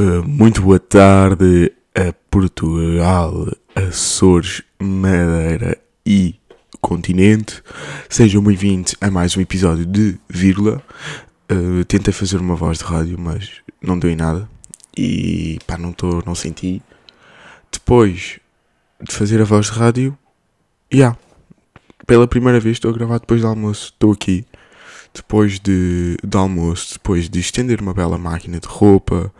Uh, muito boa tarde a Portugal, Açores, Madeira e continente. Sejam bem-vindos a mais um episódio de Vírgula. Uh, tentei fazer uma voz de rádio, mas não deu em nada. E pá, não, tô, não senti. Depois de fazer a voz de rádio, já. Yeah, pela primeira vez estou a gravar depois do almoço. Estou aqui. Depois de, de almoço, depois de estender uma bela máquina de roupa,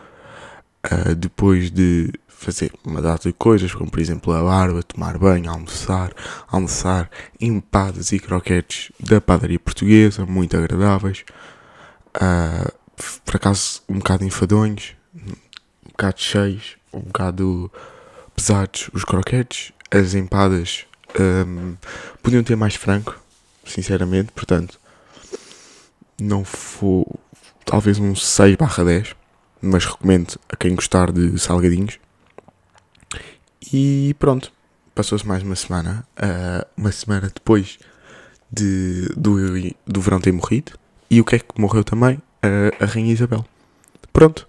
uh, depois de fazer uma data de coisas, como por exemplo a barba, tomar banho, almoçar, almoçar empadas e croquetes da padaria portuguesa, muito agradáveis. Uh, por acaso um bocado enfadonhos, um bocado cheios, um bocado pesados os croquetes, as empadas um, podiam ter mais franco, sinceramente, portanto não for talvez um 6 barra 10 mas recomendo a quem gostar de salgadinhos. E pronto, passou-se mais uma semana, uh, uma semana depois de, do, do verão ter morrido. E o que é que morreu também? Uh, a Rainha Isabel. Pronto,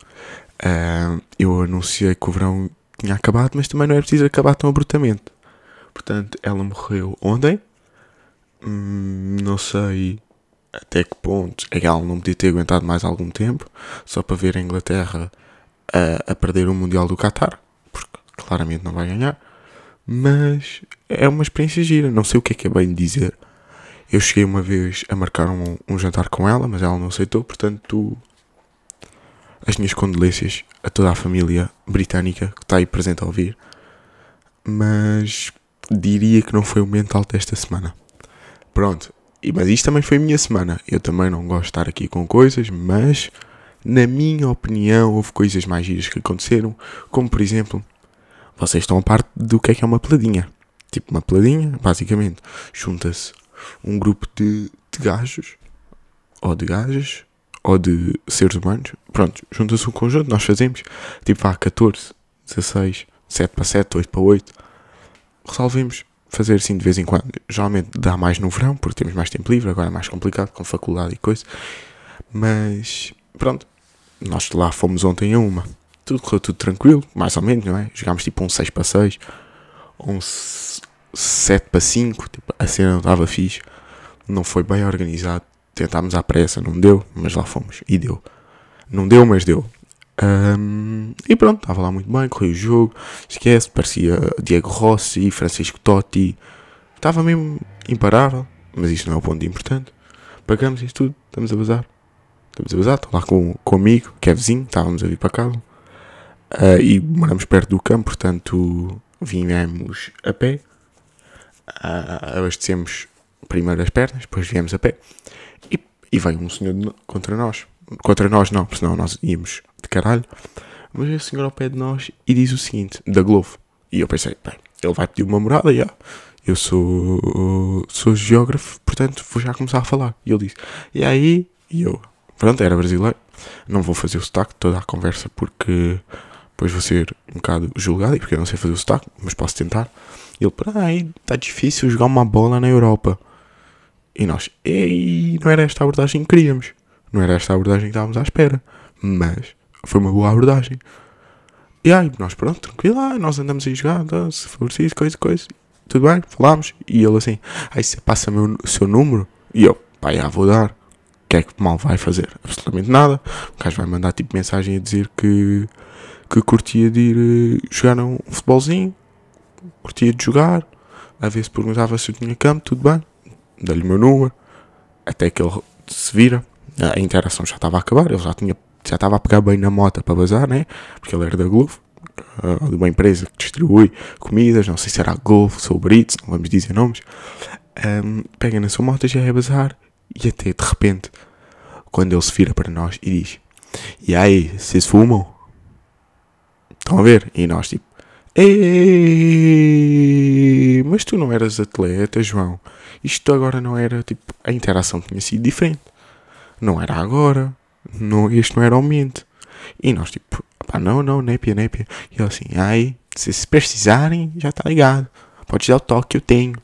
uh, eu anunciei que o verão tinha acabado, mas também não é preciso acabar tão abruptamente. Portanto, ela morreu ontem. Hum, não sei até que ponto é que ela não podia ter aguentado mais algum tempo só para ver a Inglaterra a, a perder o Mundial do Qatar, porque claramente não vai ganhar. Mas é uma experiência gira, não sei o que é que é bem dizer. Eu cheguei uma vez a marcar um, um jantar com ela, mas ela não aceitou, portanto, as minhas condolências a toda a família britânica que está aí presente a ouvir. Mas diria que não foi o mental desta semana. Pronto, mas isto também foi a minha semana. Eu também não gosto de estar aqui com coisas, mas na minha opinião houve coisas mais giras que aconteceram, como por exemplo, vocês estão a parte do que é que é uma peladinha. Tipo, uma peladinha, basicamente, junta-se um grupo de, de gajos, ou de gajas, ou de seres humanos. Pronto, junta-se um conjunto, nós fazemos, tipo, há 14, 16, 7 para 7, 8 para 8. Resolvemos fazer assim de vez em quando. Geralmente dá mais no verão, porque temos mais tempo livre, agora é mais complicado com faculdade e coisa. Mas pronto, nós lá fomos ontem a uma. Tudo correu tudo tranquilo, mais ou menos, não é? Jogámos tipo um 6 para 6, um 7 para 5, tipo, a cena não estava fixe, não foi bem organizado. Tentámos à pressa, não deu, mas lá fomos e deu. Não deu, mas deu. Um, e pronto, estava lá muito bem, correu o jogo, esquece, parecia Diego Rossi, Francisco Totti, estava mesmo imparável, mas isto não é o ponto importante. Pagamos isto tudo, estamos a bazar. Estamos a bazar, estou lá com, com um amigo, que é vizinho, estávamos a vir para casa. Uh, e moramos perto do campo, portanto viemos a pé. Uh, abastecemos primeiro as pernas, depois viemos a pé. E, e veio um senhor contra nós. Contra nós não, porque senão nós íamos de caralho. Mas o senhor ao pé de nós e diz o seguinte, da Globo. E eu pensei, bem, ele vai pedir uma morada, já. Eu sou, sou geógrafo, portanto vou já começar a falar. E ele disse, e aí? E eu, pronto, era brasileiro. Não vou fazer o sotaque toda a conversa porque depois vou ser um bocado julgado e porque eu não sei fazer o sotaque, mas posso tentar. E ele, ah, aí está difícil jogar uma bola na Europa. E nós, ei, não era esta a abordagem que queríamos. Não era esta a abordagem que estávamos à espera. Mas foi uma boa abordagem. E aí, nós pronto, tranquilo, ah, nós andamos aí jogando, tá, se for preciso, coisa, coisa. Tudo bem, falámos. E ele assim, aí você passa o seu número? E eu, pá, já vou dar. O que é que mal vai fazer? Absolutamente nada. O gajo vai mandar tipo mensagem a dizer que, que curtia de ir uh, jogar um futebolzinho, curtia de jogar, a ver se perguntava se eu tinha campo, tudo bem. Dá-lhe o meu número, até que ele se vira. A interação já estava a acabar, ele já tinha já estava a pegar bem na moto para bazar, né? Porque ele era da Globo, uh, de uma empresa que distribui comidas, não sei se era a Globo, ou Brits, não vamos dizer nomes. Um, pega na sua moto, já é bazar, e até de repente, quando ele se vira para nós e diz: E aí, vocês fumam? Estão a ver? E nós, tipo, Ei, mas tu não eras atleta, João. Isto agora não era tipo. A interação tinha sido diferente. Não era agora não, este não era o momento. E nós tipo, pá, não, não, népia, népia. E ele assim, ai, se, precisarem, já está ligado. Pode dar o toque que eu tenho.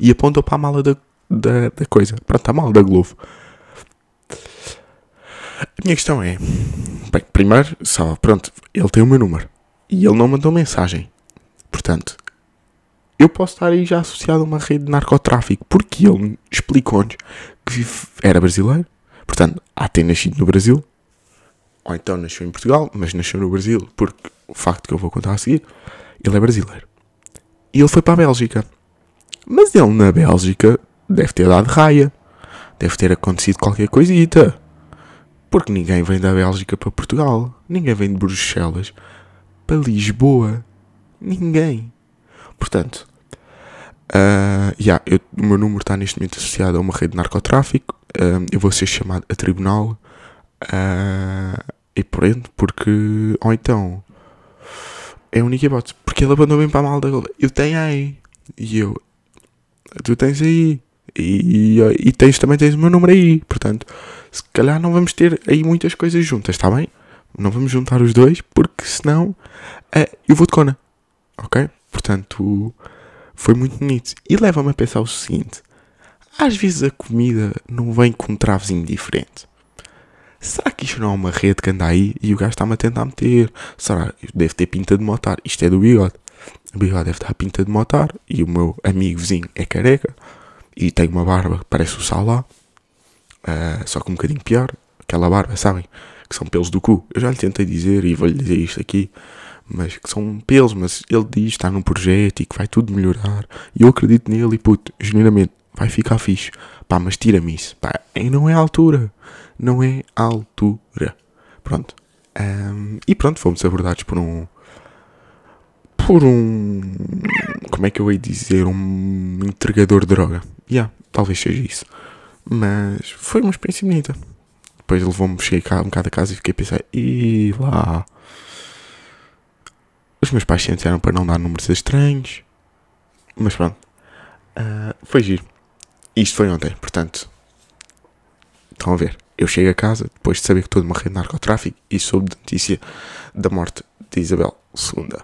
E apontou para a mala da, da, da coisa. Pronto, a mala da Globo. A minha questão é, Bem, primeiro, só, pronto, ele tem o meu número. E ele não mandou mensagem. Portanto, eu posso estar aí já associado a uma rede de narcotráfico. Porque ele explicou-nos que era brasileiro. Portanto, há ter nascido no Brasil. Ou então nasceu em Portugal, mas nasceu no Brasil. Porque o facto que eu vou contar a seguir, ele é brasileiro. E ele foi para a Bélgica. Mas ele na Bélgica deve ter dado raia. Deve ter acontecido qualquer coisita. Porque ninguém vem da Bélgica para Portugal. Ninguém vem de Bruxelas para Lisboa. Ninguém. Portanto, uh, yeah, eu, o meu número está neste momento associado a uma rede de narcotráfico. Uh, eu vou ser chamado a tribunal uh, e prendo, porque. Ou então. É a única hipótese. Porque ele abandonou bem para a malda. Eu tenho aí. E eu. Tu tens aí. E, e, e tens, também tens o meu número aí. Portanto, se calhar não vamos ter aí muitas coisas juntas, está bem? Não vamos juntar os dois, porque senão uh, eu vou de cona. Ok? Portanto, foi muito bonito. E leva-me a pensar o seguinte: às vezes a comida não vem com um travozinho diferente. Será que isto não é uma rede que anda aí e o gajo está-me a tentar meter? Será? Deve ter pinta de motar. Isto é do bigode. O bigode deve estar pinta de motar e o meu amigo vizinho é careca e tem uma barba que parece o Salá, uh, só que um bocadinho pior. Aquela barba, sabem? Que são pelos do cu. Eu já lhe tentei dizer e vou-lhe dizer isto aqui mas que são pelos, mas ele diz está num projeto e que vai tudo melhorar. E eu acredito nele e puto, genuinamente, vai ficar fixe. Pá, mas tira-me isso. Pá, e não é a altura. Não é a altura. Pronto. Um, e pronto, fomos abordados por um. Por um. Como é que eu ia dizer? Um entregador de droga. Yeah, talvez seja isso. Mas foi uma experiência bonita. Depois levou-me, cheguei cá um bocado a casa e fiquei a pensar, e lá os meus pais disseram para não dar números estranhos. Mas pronto. Uh, foi giro. Isto foi ontem, portanto. Estão a ver. Eu chego a casa depois de saber que estou numa rede de narcotráfico e soube de notícia da morte de Isabel II. Uh,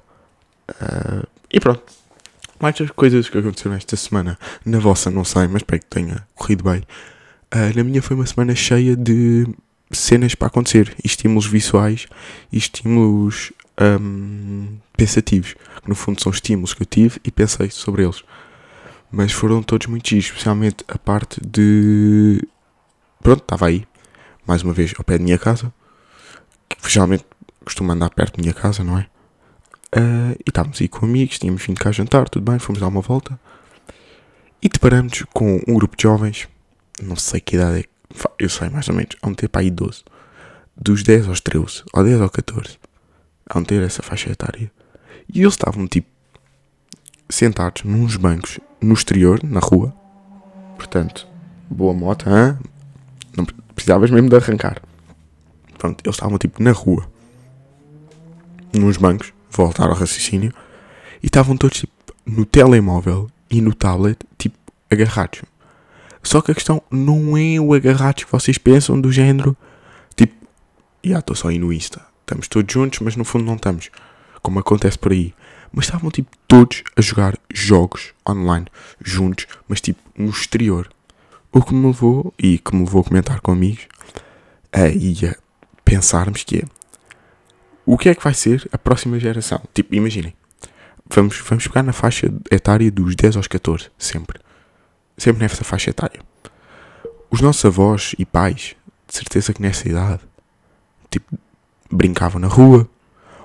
ah, e pronto. Mais as coisas que aconteceram esta semana. Na vossa não sei, mas espero que tenha corrido bem. Uh, na minha foi uma semana cheia de cenas para acontecer. E estímulos visuais e estímulos um, pensativos, que no fundo são estímulos que eu tive e pensei sobre eles. Mas foram todos muito giros, especialmente a parte de. Pronto, estava aí, mais uma vez, ao pé da minha casa, que geralmente costumo andar perto da minha casa, não é? Uh, e estávamos aí com amigos, tínhamos vindo cá jantar, tudo bem, fomos dar uma volta. E deparamos com um grupo de jovens, não sei que idade é, eu sei mais ou menos, há um tempo aí 12, dos 10 aos 13, ou 10 ou 14 a ter essa faixa etária. E eles estavam tipo sentados nos bancos no exterior, na rua. Portanto, boa moto, hein? não precisavas mesmo de arrancar. Pronto, eles estavam tipo na rua, nos bancos, voltar ao raciocínio, e estavam todos tipo no telemóvel e no tablet, tipo agarrados. Só que a questão não é o agarrados que vocês pensam do género, tipo, já estou só aí no Insta estamos todos juntos, mas no fundo não estamos, como acontece por aí. Mas estavam tipo todos a jogar jogos online juntos, mas tipo no exterior. O que me levou, e que me levou a comentar com amigos, e a pensarmos que é o que é que vai ser a próxima geração? Tipo, imaginem, vamos, vamos pegar na faixa etária dos 10 aos 14, sempre. Sempre nessa faixa etária. Os nossos avós e pais, de certeza que nessa idade, tipo, brincavam na rua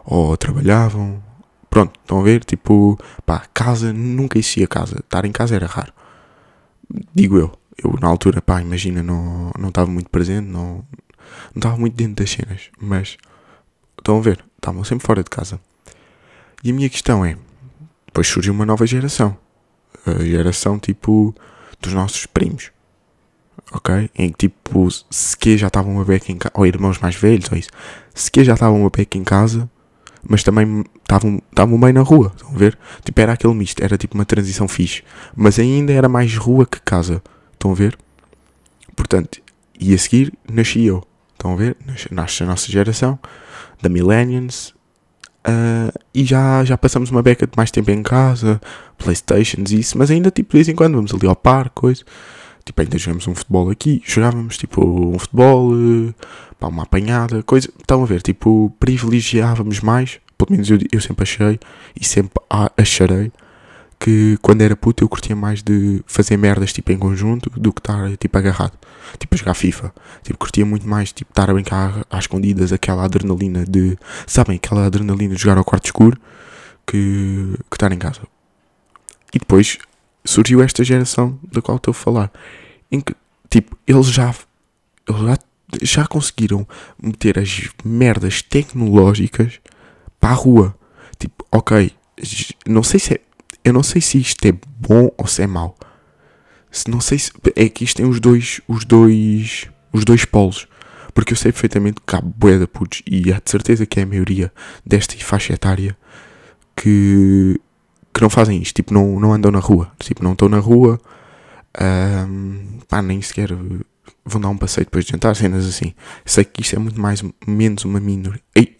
ou trabalhavam. Pronto, estão a ver? Tipo, pá, casa, nunca existia casa. Estar em casa era raro. Digo eu. Eu, na altura, pá, imagina, não, estava muito presente, não, não estava muito dentro das cenas. Mas, estão a ver? Estavam sempre fora de casa. E a minha questão é: depois surgiu uma nova geração. A geração, tipo, dos nossos primos ok? Em que tipo, sequer já estavam a beca em casa, ou irmãos mais velhos, ou isso, sequer já estavam a beca em casa, mas também estavam, estavam bem na rua, estão a ver? Tipo, era aquele misto, era tipo uma transição fixe, mas ainda era mais rua que casa, estão a ver? Portanto, e a seguir nasci eu, estão a ver? Nasce a nossa geração, da Millennials, uh, e já, já passamos uma beca de mais tempo em casa, Playstations e isso, mas ainda tipo de vez em quando vamos ali ao parque, coisa tipo, ainda jogamos um futebol aqui, jogávamos tipo um futebol, uh, pá, uma apanhada, coisa. Estão a ver, tipo, privilegiávamos mais, pelo menos eu, eu sempre achei e sempre acharei que quando era puto eu curtia mais de fazer merdas tipo em conjunto do que estar tipo agarrado. Tipo a jogar FIFA. Tipo, curtia muito mais tipo estar a brincar às escondidas aquela adrenalina de. Sabem, aquela adrenalina de jogar ao quarto escuro que, que estar em casa. E depois surgiu esta geração da qual estou a falar. Em que, tipo, eles já. Eles já, já conseguiram meter as merdas tecnológicas para a rua. Tipo, ok, não sei se é eu não sei se isto é bom ou se é mau. Se não sei se é que isto tem os dois, os dois, os dois polos. Porque eu sei perfeitamente que há bué de putos e há de certeza que é a maioria desta faixa etária que, que não fazem isto. Tipo, não, não andam na rua. Tipo, não estão na rua. Um, pá, nem sequer vão dar um passeio depois de jantar, cenas assim. sei que isto é muito mais, menos uma minoria. Ei,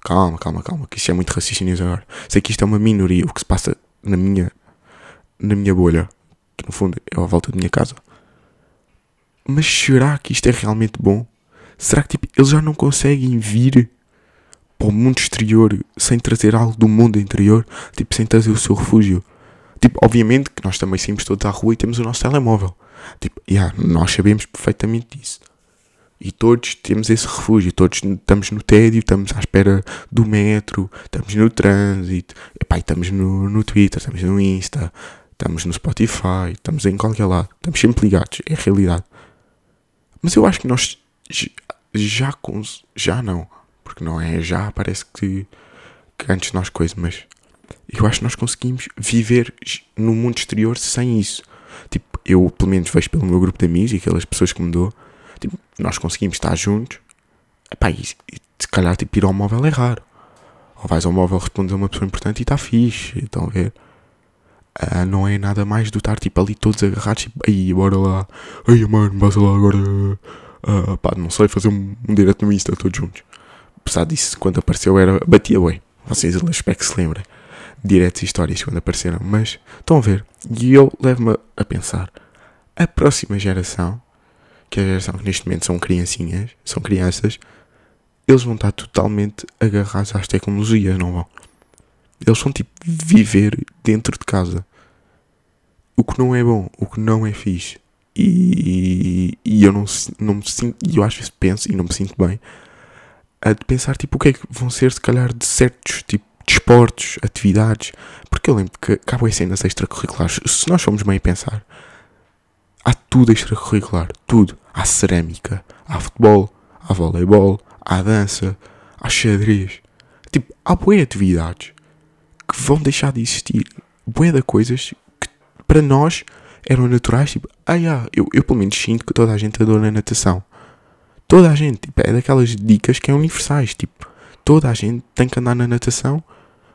calma, calma, calma, que isto é muito raciocínio agora. Sei que isto é uma minoria. O que se passa na minha, na minha bolha, que no fundo é à volta da minha casa. Mas será que isto é realmente bom? Será que tipo, eles já não conseguem vir para o mundo exterior sem trazer algo do mundo interior? Tipo, sem trazer o seu refúgio? Tipo, obviamente que nós também saímos todos à rua e temos o nosso telemóvel. Tipo, yeah, nós sabemos perfeitamente disso. E todos temos esse refúgio, todos estamos no tédio, estamos à espera do metro, estamos no trânsito, epá, estamos no, no Twitter, estamos no Insta, estamos no Spotify, estamos em qualquer lado, estamos sempre ligados, é a realidade. Mas eu acho que nós já, já não, porque não é já, parece que, que antes nós coisa, mas eu acho que nós conseguimos viver no mundo exterior sem isso. Tipo, eu pelo menos vejo pelo meu grupo de amigos e aquelas pessoas que me dou Tipo, nós conseguimos estar juntos. Epá, e, e se calhar tipo, ir ao móvel é raro. Ou vais ao móvel responder a uma pessoa importante e está fixe. Estão a ver? Uh, não é nada mais do estar tipo ali todos agarrados. Tipo, aí, bora lá. Ai, mano, basta lá agora. Uh, pá, não sei, fazer um, um direto no Insta todos juntos. Apesar disso, quando apareceu era. Batia bem. Vocês espero que se lembrem. Diretos e histórias quando apareceram. Mas estão a ver. E eu levo-me a pensar. A próxima geração que é a geração que neste momento são criancinhas, são crianças, eles vão estar totalmente agarrados às tecnologias, não vão? Eles vão tipo viver dentro de casa. O que não é bom, o que não é fixe. E, e eu não, não me sinto, eu às vezes penso e não me sinto bem a pensar tipo o que é que vão ser se calhar de certos tipo desportos, de atividades, porque eu lembro que acabam em cenas extracurriculares. Se nós formos bem a pensar, há tudo extracurricular, tudo. Há cerâmica, há futebol, há voleibol, há dança, há xadrez. Tipo, há boas atividades que vão deixar de existir. Boa de coisas que para nós eram naturais. Tipo, ah, yeah, eu, eu pelo menos sinto que toda a gente adora natação. Toda a gente, tipo, é daquelas dicas que é universais. Tipo, toda a gente tem que andar na natação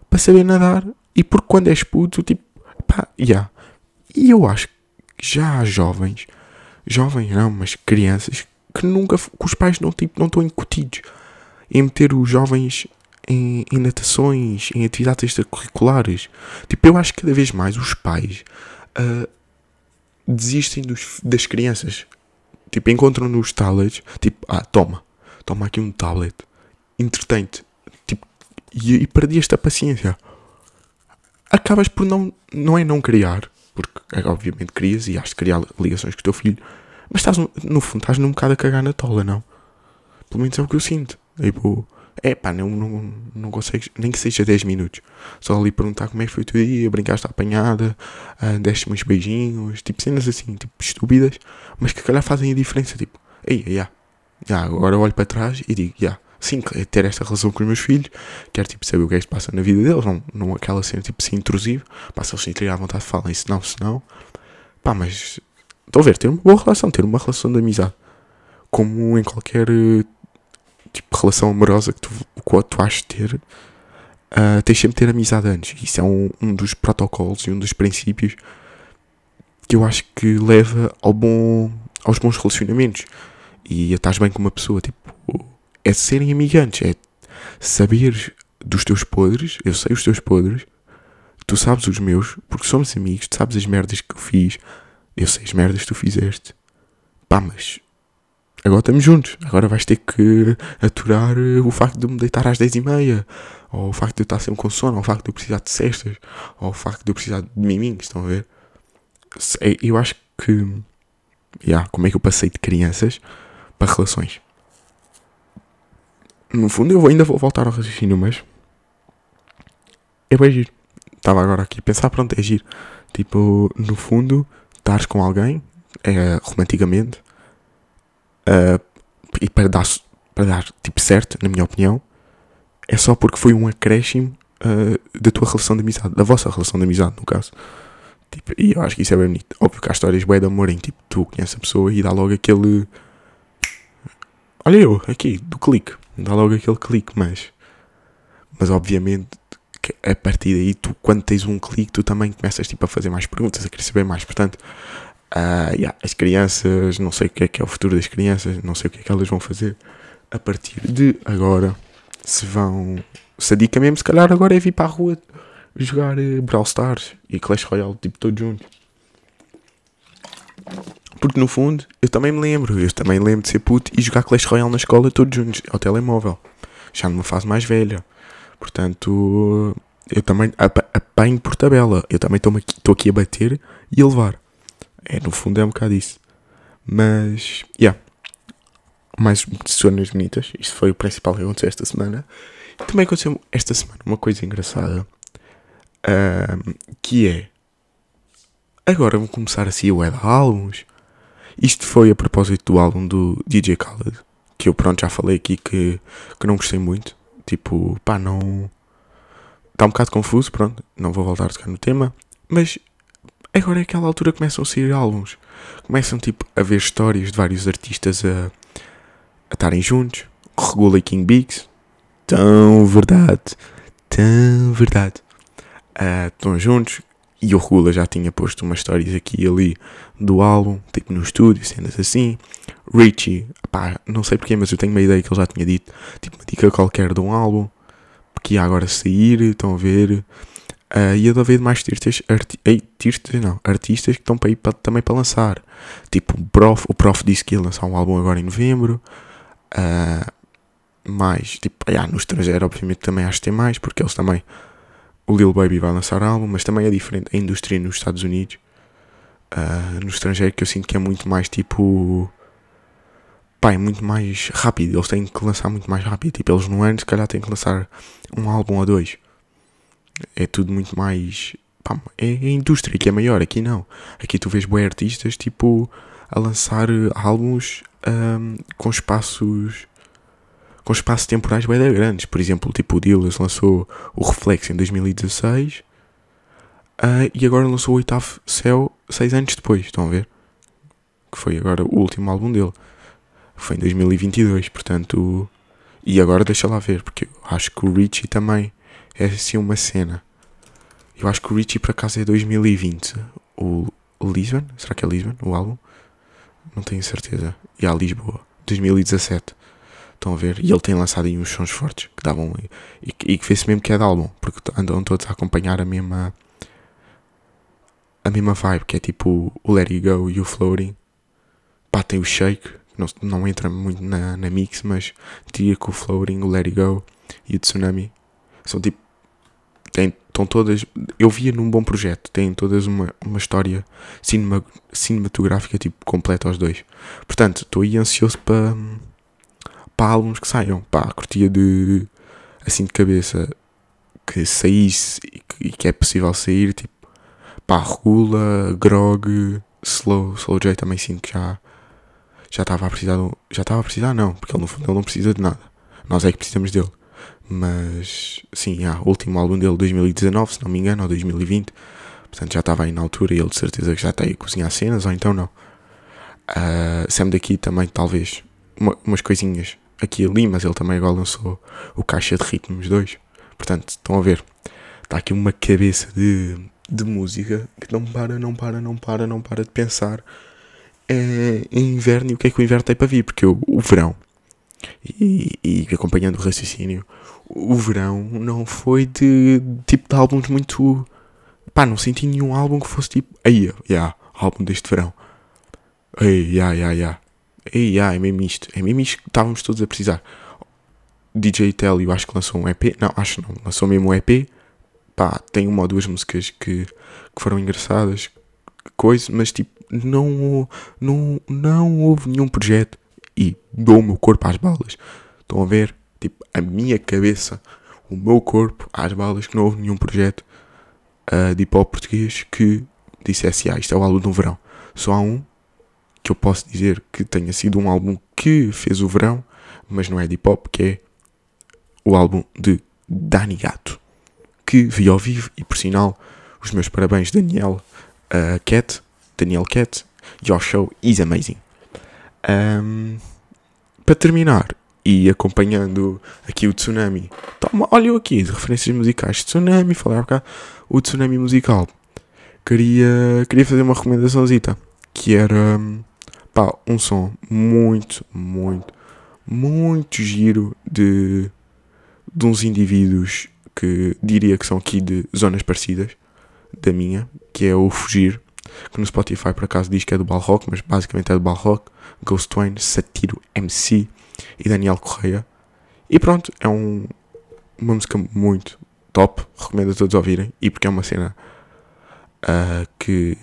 para saber nadar. E porque quando és puto, tipo, pá, yeah. E eu acho que já há jovens, jovens não, mas crianças, que nunca, que os pais não, tipo, não estão incutidos em meter os jovens em, em natações, em atividades extracurriculares. Tipo, eu acho que cada vez mais os pais uh, desistem dos, das crianças. Tipo, encontram nos tablets, tipo, ah, toma, toma aqui um tablet, entretente. Tipo, e, e perdi esta paciência. Acabas por não, não é não criar, porque é, obviamente querias e has de criar ligações com o teu filho, mas estás, no fundo, estás num bocado a cagar na tola, não? Pelo menos é o que eu sinto. Tipo, é pá, não, não, não consegues, nem que seja 10 minutos. Só ali perguntar como é que foi o teu dia, brincaste à apanhada, uh, deste-me uns beijinhos, tipo cenas assim, tipo estúpidas, mas que calhar fazem a diferença. Tipo, ei, yeah, agora olho para trás e digo, já, sim, é ter esta relação com os meus filhos, quero tipo saber o que é que se passa na vida deles, não, não aquela cena tipo assim intrusiva, pá, se eles sentirem à vontade falem, se não, se não, pá, mas estão a ver, ter uma boa relação, ter uma relação de amizade, como em qualquer tipo relação amorosa que tu, que tu has de ter, uh, tens sempre de ter amizade antes, isso é um, um dos protocolos e um dos princípios que eu acho que leva ao bom, aos bons relacionamentos e estás bem com uma pessoa, tipo é serem amigantes, é saber dos teus podres, eu sei os teus podres, tu sabes os meus, porque somos amigos, tu sabes as merdas que eu fiz, eu sei as merdas que tu fizeste. Pá, mas agora estamos juntos. Agora vais ter que aturar eh, o facto de me deitar às 10 e meia. Ou o facto de eu estar sempre com sono. Ou o facto de eu precisar de cestas. Ou o facto de eu precisar de miminhos. Estão a ver? Eu acho que. Yeah, como é que eu passei de crianças para relações? No fundo, eu ainda vou voltar ao raciocínio, mas. É bem giro. Estava agora aqui a pensar, pronto, é giro. Tipo, no fundo, estares com alguém, é, romanticamente, uh, e para dar, para dar tipo certo, na minha opinião, é só porque foi um acréscimo uh, da tua relação de amizade, da vossa relação de amizade, no caso. Tipo, e eu acho que isso é bem bonito. Óbvio que há histórias bem de amor em tipo, tu conheces a pessoa e dá logo aquele. Olha eu, aqui, do clique. Dá logo aquele clique, mas. Mas obviamente que a partir daí, tu, quando tens um clique, tu também começas tipo, a fazer mais perguntas, a querer saber mais. Portanto, uh, yeah, as crianças, não sei o que é que é o futuro das crianças, não sei o que é que elas vão fazer a partir de agora. Se vão. Se a dica mesmo, se calhar agora é vir para a rua jogar uh, Brawl Stars e Clash Royale, tipo, todos juntos. Porque no fundo, eu também me lembro, eu também lembro de ser puto e jogar Clash Royale na escola todos juntos, ao telemóvel. Já numa fase mais velha. Portanto, eu também apanho por tabela. Eu também estou aqui, aqui a bater e a levar. É, no fundo é um bocado isso. Mas, yeah. Mais cenas bonitas. Isto foi o principal que aconteceu esta semana. Também aconteceu esta semana uma coisa engraçada. Que é. Agora vou começar assim o de álbuns. Isto foi a propósito do álbum do DJ Khaled. Que eu pronto já falei aqui que, que não gostei muito. Tipo, pá, não. Está um bocado confuso, pronto. Não vou voltar a tocar no tema. Mas agora é aquela altura que começam a sair álbuns. Começam, tipo, a ver histórias de vários artistas a estarem juntos. Regula e King Bigs. Tão verdade. Tão verdade. Uh, estão juntos. E o Regula já tinha posto umas histórias aqui e ali do álbum, tipo no estúdio, cenas assim. Richie, pá, não sei porquê, mas eu tenho uma ideia que ele já tinha dito, tipo uma dica qualquer de um álbum que ia agora sair, estão a ver. Uh, e a haver mais artistas, arti artistas, não, artistas que estão para ir também para lançar. Tipo, o Prof, o Prof disse que ia lançar um álbum agora em novembro. Uh, mais, tipo, yeah, no estrangeiro, obviamente, também acho que tem mais, porque eles também. O Lil Baby vai lançar álbum, mas também é diferente a indústria nos Estados Unidos. Uh, no estrangeiro, que eu sinto que é muito mais tipo pá, é muito mais rápido. Eles têm que lançar muito mais rápido. Tipo, eles no ano, se calhar, têm que lançar um álbum ou dois. É tudo muito mais. Pá, é a indústria que é maior. Aqui não. Aqui tu vês boi artistas, tipo, a lançar álbuns um, com espaços. Com espaços temporais bem grandes. Por exemplo, tipo, o Dillas lançou o Reflex em 2016. Uh, e agora lançou o Oitavo Céu seis anos depois. Estão a ver? Que foi agora o último álbum dele. Foi em 2022, portanto. E agora deixa lá ver, porque eu acho que o Richie também é assim uma cena. Eu acho que o Richie por acaso é 2020. O Lisbon? Será que é Lisbon o álbum? Não tenho certeza. E a Lisboa, 2017. Estão a ver? E ele tem lançado aí uns sons fortes que davam. E, e que fez mesmo que é de álbum, porque andam todos a acompanhar a mesma. A mesma vibe, que é tipo o Let It Go e o Floating. Pá, tem o Shake, não, não entra muito na, na mix, mas diria que o Floating, o Let It Go e o Tsunami são tipo. Têm, estão todas. Eu via num bom projeto, têm todas uma, uma história cinema, cinematográfica tipo completa aos dois. Portanto, estou aí ansioso para. para álbuns que saiam. Pá, curtia de. assim de cabeça que saísse e que, e que é possível sair, tipo. Pá, Regula, Grog, Slow, Slow J também sinto que já já estava a precisar. Já estava a precisar, não, porque ele no fundo ele não precisa de nada. Nós é que precisamos dele. Mas, sim, ah, o último álbum dele, 2019, se não me engano, ou 2020. Portanto, já estava aí na altura e ele de certeza que já está aí a cozinhar cenas, ou então não. Uh, Sam daqui também, talvez, uma, umas coisinhas aqui e ali, mas ele também agora lançou o Caixa de Ritmos 2. Portanto, estão a ver, está aqui uma cabeça de, de música que não para, não para, não para, não para de pensar é, inverno e o que é que o inverno tem para vir, porque o, o verão, e, e, acompanhando o raciocínio, o verão não foi de tipo de álbuns muito. pá, não senti nenhum álbum que fosse tipo. aí, yeah, álbum deste verão. Ei, ai, ai, ai. Ei, ai, é mesmo isto. É mesmo isto que estávamos todos a precisar. DJ Telly, eu acho que lançou um EP. Não, acho não. Lançou mesmo um EP. Pá, tem uma ou duas músicas que, que foram engraçadas. Coisa, mas tipo, não, não, não houve nenhum projeto. E dou o meu corpo às balas. Estão a ver? Tipo, a minha cabeça, o meu corpo às balas, que não houve nenhum projeto uh, de hip hop português que dissesse, ah, isto é o álbum do verão. Só há um que eu posso dizer que tenha sido um álbum que fez o verão, mas não é de hip hop, que é o álbum de Dani Gato, que vi ao vivo e por sinal, os meus parabéns, Daniel uh, Cat, Daniel Cat, your show is amazing. Um, para terminar, e acompanhando aqui o tsunami, toma, olha eu aqui referências musicais, tsunami, falar cá, o tsunami musical. Queria, queria fazer uma recomendaçãozita que era pá, um som muito, muito, muito giro de, de uns indivíduos que diria que são aqui de zonas parecidas da minha, que é o Fugir, que no Spotify por acaso diz que é do Balrock, mas basicamente é do Balrock, Ghost Twain, Satiro MC e Daniel Correia. E pronto, é um, uma música muito top, recomendo a todos ouvirem, e porque é uma cena uh, que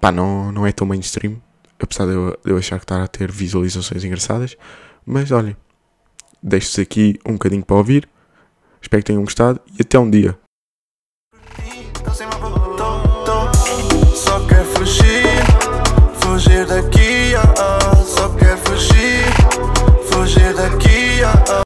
pá, não, não é tão mainstream, apesar de eu, de eu achar que está a ter visualizações engraçadas. Mas olhem, deixo-vos aqui um bocadinho para ouvir. Espero que tenham gostado e até um dia. Fugir daqui, só quer fugir, fugir daqui.